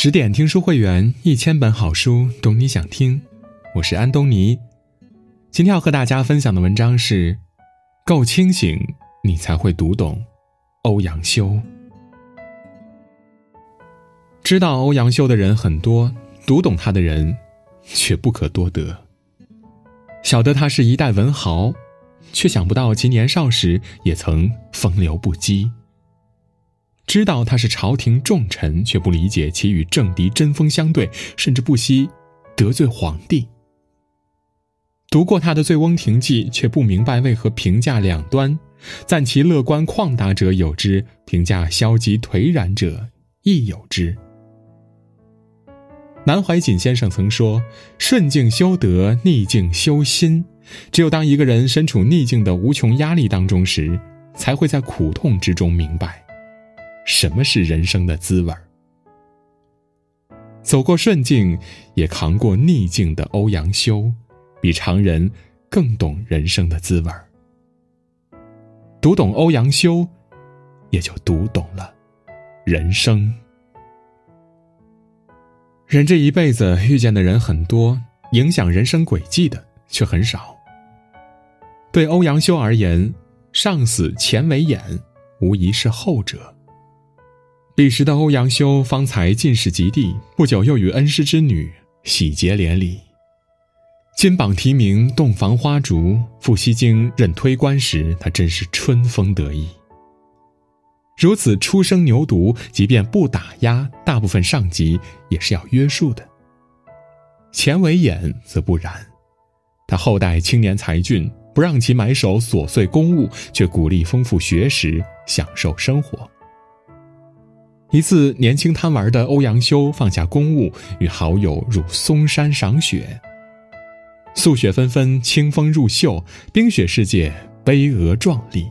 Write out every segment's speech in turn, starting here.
十点听书会员，一千本好书，懂你想听。我是安东尼。今天要和大家分享的文章是：够清醒，你才会读懂欧阳修。知道欧阳修的人很多，读懂他的人却不可多得。晓得他是一代文豪，却想不到其年少时也曾风流不羁。知道他是朝廷重臣，却不理解其与政敌针锋相对，甚至不惜得罪皇帝。读过他的《醉翁亭记》，却不明白为何评价两端，赞其乐观旷达者有之，评价消极颓然者亦有之。南怀瑾先生曾说：“顺境修德，逆境修心。只有当一个人身处逆境的无穷压力当中时，才会在苦痛之中明白。”什么是人生的滋味走过顺境，也扛过逆境的欧阳修，比常人更懂人生的滋味读懂欧阳修，也就读懂了人生。人这一辈子遇见的人很多，影响人生轨迹的却很少。对欧阳修而言，上死钱为眼，无疑是后者。彼时的欧阳修方才进士及第，不久又与恩师之女喜结连理。金榜题名，洞房花烛，赴西京任推官时，他真是春风得意。如此初生牛犊，即便不打压，大部分上级也是要约束的。钱为眼则不然，他后代青年才俊，不让其埋首琐碎公务，却鼓励丰富学识，享受生活。一次，年轻贪玩的欧阳修放下公务，与好友入嵩山赏雪。素雪纷纷，清风入袖，冰雪世界巍峨壮丽。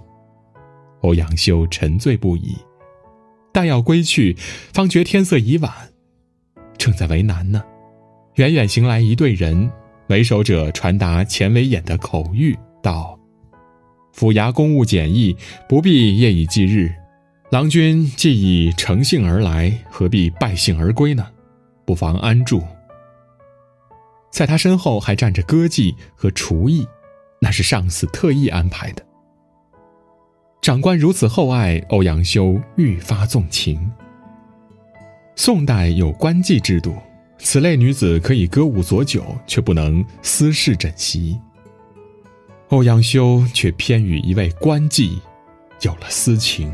欧阳修沉醉不已，待要归去，方觉天色已晚，正在为难呢。远远行来一队人，为首者传达钱为眼的口谕道：“府衙公务简易，不必夜以继日。”郎君既已乘兴而来，何必败兴而归呢？不妨安住。在他身后还站着歌妓和厨役，那是上司特意安排的。长官如此厚爱欧阳修，愈发纵情。宋代有官妓制度，此类女子可以歌舞佐酒，却不能私事枕席。欧阳修却偏与一位官妓有了私情。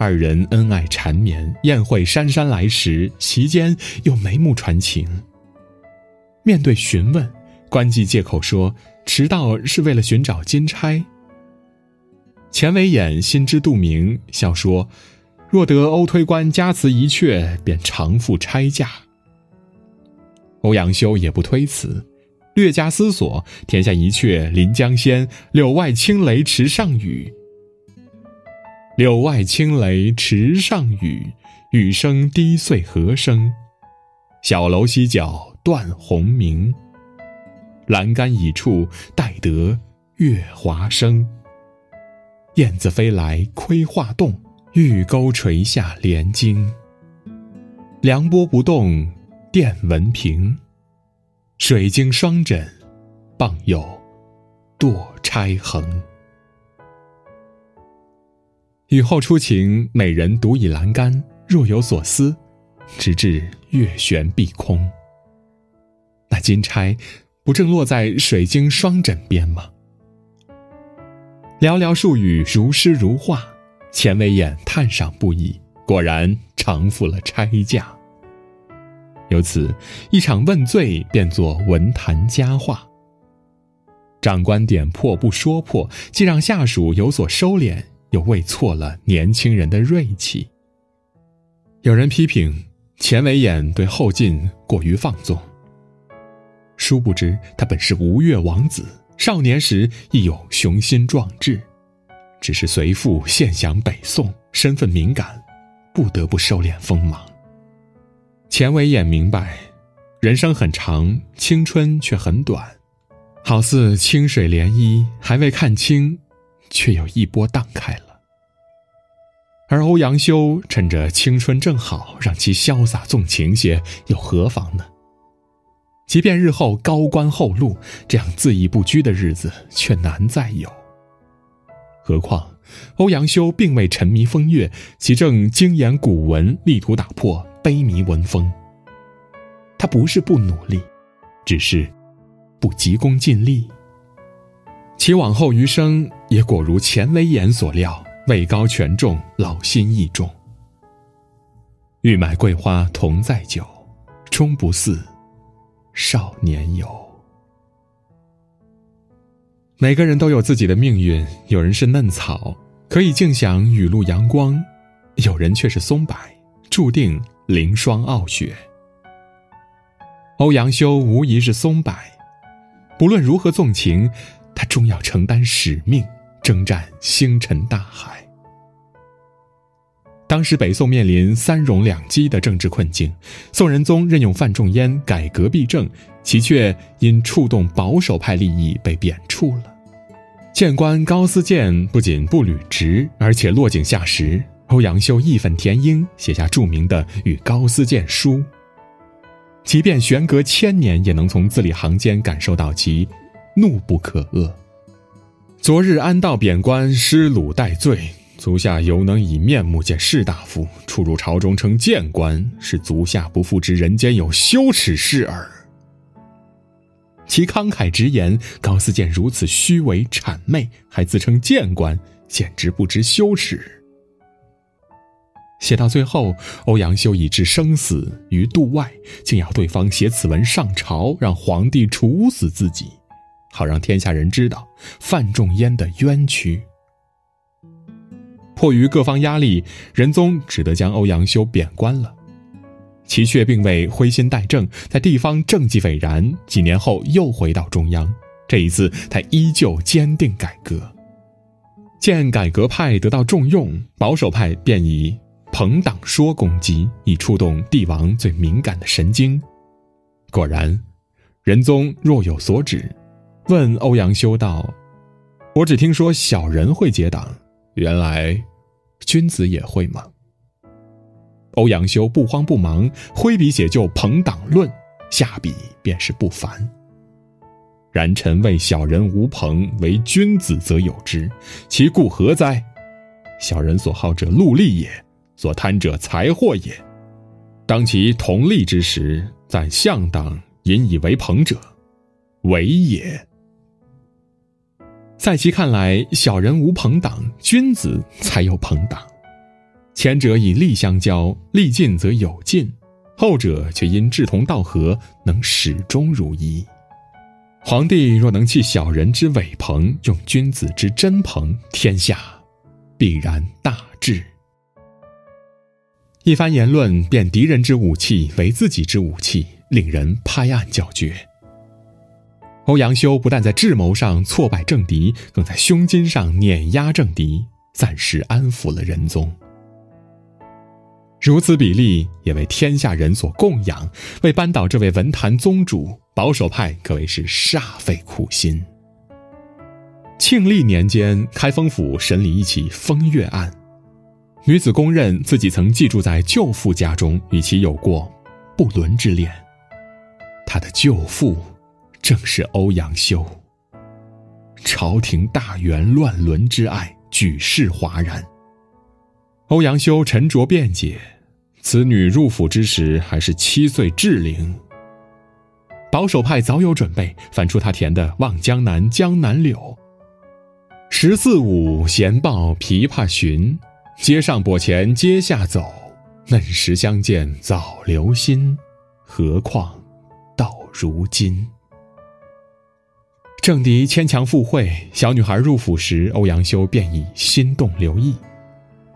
二人恩爱缠绵，宴会姗姗来迟，席间又眉目传情。面对询问，关妓借口说迟到是为了寻找金钗。钱为衍心知肚明，笑说：“若得欧推官加辞一阙，便偿付差价。”欧阳修也不推辞，略加思索，填下一阙《临江仙》：“柳外轻雷池上雨。”柳外轻雷池上雨，雨声低碎何声？小楼西角断鸿鸣。栏杆倚处待得月华生。燕子飞来窥画栋，玉钩垂下连经。凉波不动电蚊平，水晶双枕傍有堕钗横。雨后初晴，美人独倚栏杆，若有所思，直至月悬碧空。那金钗，不正落在水晶双枕边吗？寥寥数语，如诗如画，钱为眼叹赏不已，果然偿付了差价。由此，一场问罪变作文坛佳话。长官点破不说破，既让下属有所收敛。又喂错了年轻人的锐气。有人批评钱为眼对后进过于放纵，殊不知他本是吴越王子，少年时亦有雄心壮志，只是随父献享北宋，身份敏感，不得不收敛锋芒。钱为眼明白，人生很长，青春却很短，好似清水涟漪，还未看清。却又一波荡开了。而欧阳修趁着青春正好，让其潇洒纵情些，又何妨呢？即便日后高官厚禄，这样恣意不拘的日子却难再有。何况，欧阳修并未沉迷风月，其正精研古文，力图打破悲迷文风。他不是不努力，只是不急功近利。其往后余生也果如钱维言所料，位高权重，老心益重。欲买桂花同载酒，终不似。少年游。每个人都有自己的命运，有人是嫩草，可以静享雨露阳光；有人却是松柏，注定凌霜傲雪。欧阳修无疑是松柏，不论如何纵情，他终要承担使命，征战星辰大海。当时北宋面临三戎两击的政治困境，宋仁宗任用范仲淹改革弊政，其却因触动保守派利益被贬黜了。谏官高思建不仅不履职，而且落井下石。欧阳修义愤填膺，写下著名的《与高思建书》。即便悬隔千年，也能从字里行间感受到其怒不可遏。昨日安道贬官，失鲁待罪。足下犹能以面目见士大夫，出入朝中称谏官，是足下不复知人间有羞耻事耳。其慷慨直言，高思建如此虚伪谄媚，还自称谏官，简直不知羞耻。写到最后，欧阳修已置生死于度外，竟要对方写此文上朝，让皇帝处死自己，好让天下人知道范仲淹的冤屈。迫于各方压力，仁宗只得将欧阳修贬官了。其却并未灰心怠政，在地方政绩斐然，几年后又回到中央。这一次，他依旧坚定改革。见改革派得到重用，保守派便以朋党说攻击，以触动帝王最敏感的神经。果然，仁宗若有所指，问欧阳修道：“我只听说小人会结党，原来……”君子也会吗？欧阳修不慌不忙，挥笔写就《朋党论》，下笔便是不凡。然臣谓小人无朋，为君子则有之，其故何哉？小人所好者禄利也，所贪者财货也。当其同利之时，赞相党引以为朋者，为也。在其看来，小人无朋党，君子才有朋党。前者以利相交，利尽则有尽；后者却因志同道合，能始终如一。皇帝若能弃小人之伪朋，用君子之真朋，天下必然大治。一番言论，变敌人之武器为自己之武器，令人拍案叫绝。欧阳修不但在智谋上挫败政敌，更在胸襟上碾压政敌，暂时安抚了仁宗。如此比例，也为天下人所供养。为扳倒这位文坛宗主，保守派可谓是煞费苦心。庆历年间，开封府审理一起风月案，女子供认自己曾寄住在舅父家中，与其有过不伦之恋。她的舅父。正是欧阳修。朝廷大员乱伦之爱，举世哗然。欧阳修沉着辩解，此女入府之时还是七岁稚龄。保守派早有准备，翻出他填的《望江南·江南柳》：“十四五，闲抱琵琶寻，街上簸前阶下走。嫩时相见早留心，何况到如今。”政敌牵强附会，小女孩入府时，欧阳修便已心动留意。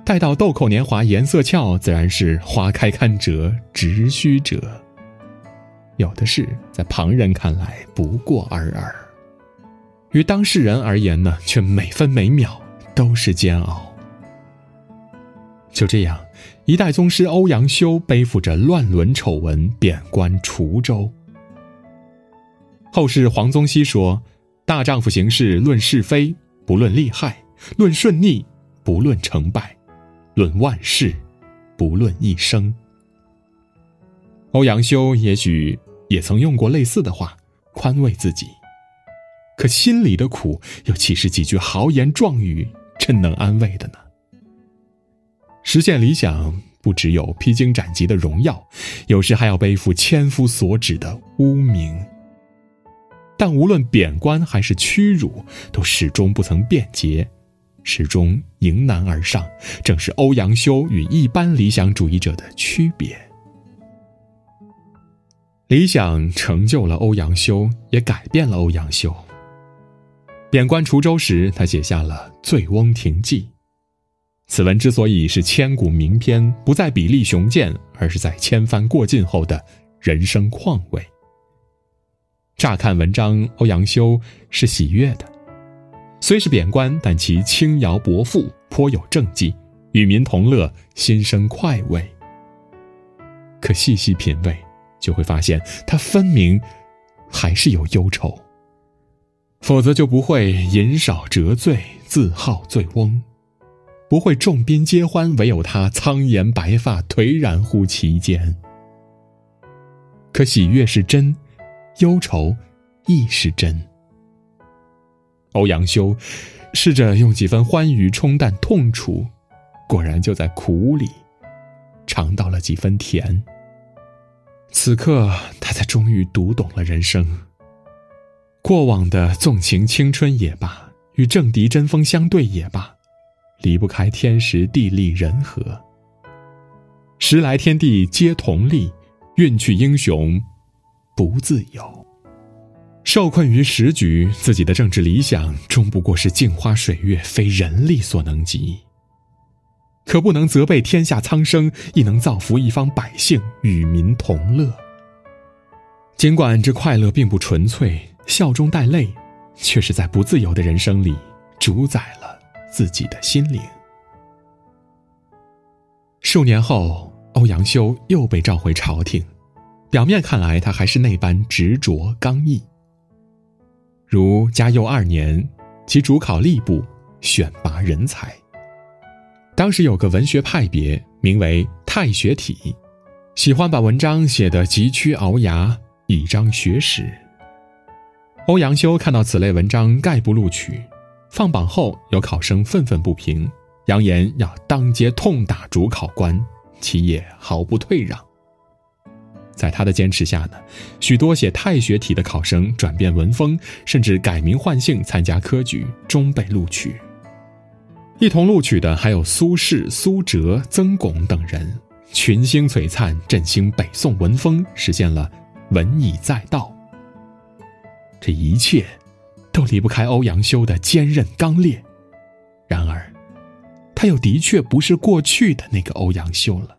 待到豆蔻年华颜色俏，自然是花开堪折直须折。有的事在旁人看来不过尔尔，于当事人而言呢，却每分每秒都是煎熬。就这样，一代宗师欧阳修背负着乱伦丑闻贬官滁州。后世黄宗羲说。大丈夫行事论是非，不论利害；论顺逆，不论成败。论万事，不论一生。欧阳修也许也曾用过类似的话宽慰自己，可心里的苦，又岂是几句豪言壮语真能安慰的呢？实现理想，不只有披荆斩棘的荣耀，有时还要背负千夫所指的污名。但无论贬官还是屈辱，都始终不曾变节，始终迎难而上。正是欧阳修与一般理想主义者的区别。理想成就了欧阳修，也改变了欧阳修。贬官滁州时，他写下了《醉翁亭记》。此文之所以是千古名篇，不在笔力雄健，而是在千帆过尽后的人生况味。乍看文章，欧阳修是喜悦的，虽是贬官，但其轻徭薄赋，颇有政绩，与民同乐，心生快慰。可细细品味，就会发现他分明还是有忧愁，否则就不会饮少辄醉，自号醉翁，不会众宾皆欢，唯有他苍颜白发，颓然乎其间。可喜悦是真。忧愁亦是真。欧阳修试着用几分欢愉冲淡痛楚，果然就在苦里尝到了几分甜。此刻，他才终于读懂了人生。过往的纵情青春也罢，与政敌针锋相对也罢，离不开天时地利人和。时来天地皆同力，运去英雄。不自由，受困于时局，自己的政治理想终不过是镜花水月，非人力所能及。可不能责备天下苍生，亦能造福一方百姓，与民同乐。尽管这快乐并不纯粹，笑中带泪，却是在不自由的人生里主宰了自己的心灵。数年后，欧阳修又被召回朝廷。表面看来，他还是那般执着刚毅。如嘉佑二年，其主考吏部，选拔人才。当时有个文学派别，名为太学体，喜欢把文章写得急曲鳌牙，以彰学识。欧阳修看到此类文章概不录取，放榜后有考生愤愤不平，扬言要当街痛打主考官，其也毫不退让。在他的坚持下呢，许多写太学体的考生转变文风，甚至改名换姓参加科举，终被录取。一同录取的还有苏轼、苏辙、曾巩等人，群星璀璨，振兴北宋文风，实现了文以载道。这一切，都离不开欧阳修的坚韧刚烈。然而，他又的确不是过去的那个欧阳修了。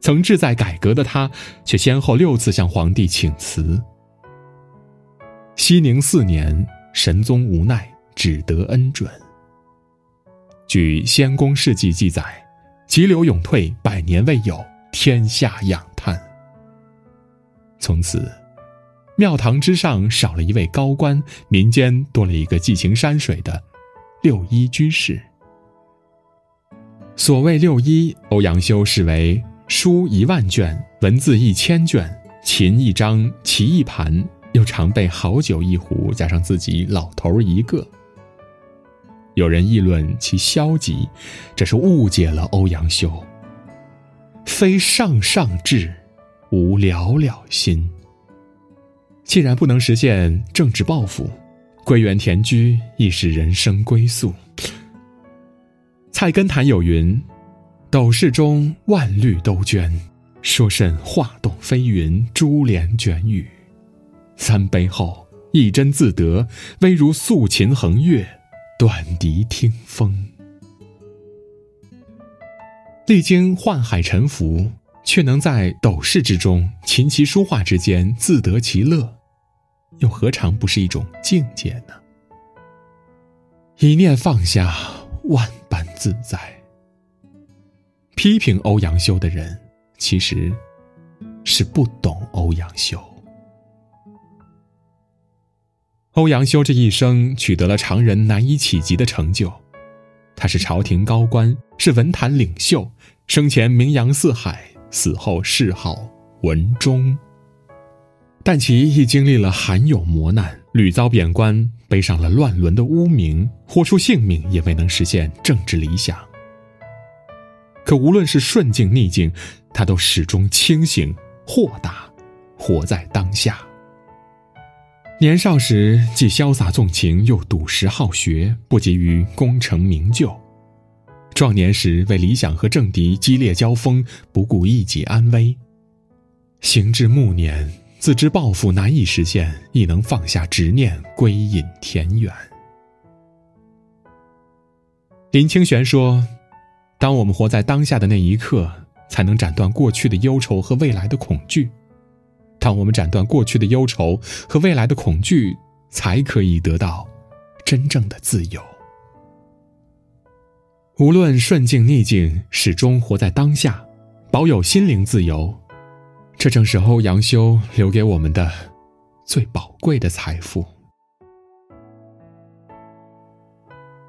曾志在改革的他，却先后六次向皇帝请辞。熙宁四年，神宗无奈，只得恩准。据《先公事迹》记载，急流勇退，百年未有，天下仰叹。从此，庙堂之上少了一位高官，民间多了一个寄情山水的六一居士。所谓六一，欧阳修视为。书一万卷，文字一千卷，琴一张，棋一盘，又常备好酒一壶，加上自己老头一个。有人议论其消极，这是误解了欧阳修。非上上志，无了了心。既然不能实现政治抱负，归园田居亦是人生归宿。菜根谭有云。斗室中万绿都捐，说甚画栋飞云，珠帘卷雨。三杯后，一斟自得，微如素琴横月，短笛听风。历经宦海沉浮，却能在斗室之中，琴棋书画之间自得其乐，又何尝不是一种境界呢？一念放下，万般自在。批评欧阳修的人，其实是不懂欧阳修。欧阳修这一生取得了常人难以企及的成就，他是朝廷高官，是文坛领袖，生前名扬四海，死后谥号文忠。但其亦经历了罕有磨难，屡遭贬官，背上了乱伦的污名，豁出性命也未能实现政治理想。可无论是顺境逆境，他都始终清醒豁达，活在当下。年少时既潇洒纵情，又笃实好学，不急于功成名就；壮年时为理想和政敌激烈交锋，不顾一己安危；行至暮年。自知抱负难以实现，亦能放下执念，归隐田园。林清玄说：“当我们活在当下的那一刻，才能斩断过去的忧愁和未来的恐惧；当我们斩断过去的忧愁和未来的恐惧，才可以得到真正的自由。无论顺境逆境，始终活在当下，保有心灵自由。”这正是欧阳修留给我们的最宝贵的财富。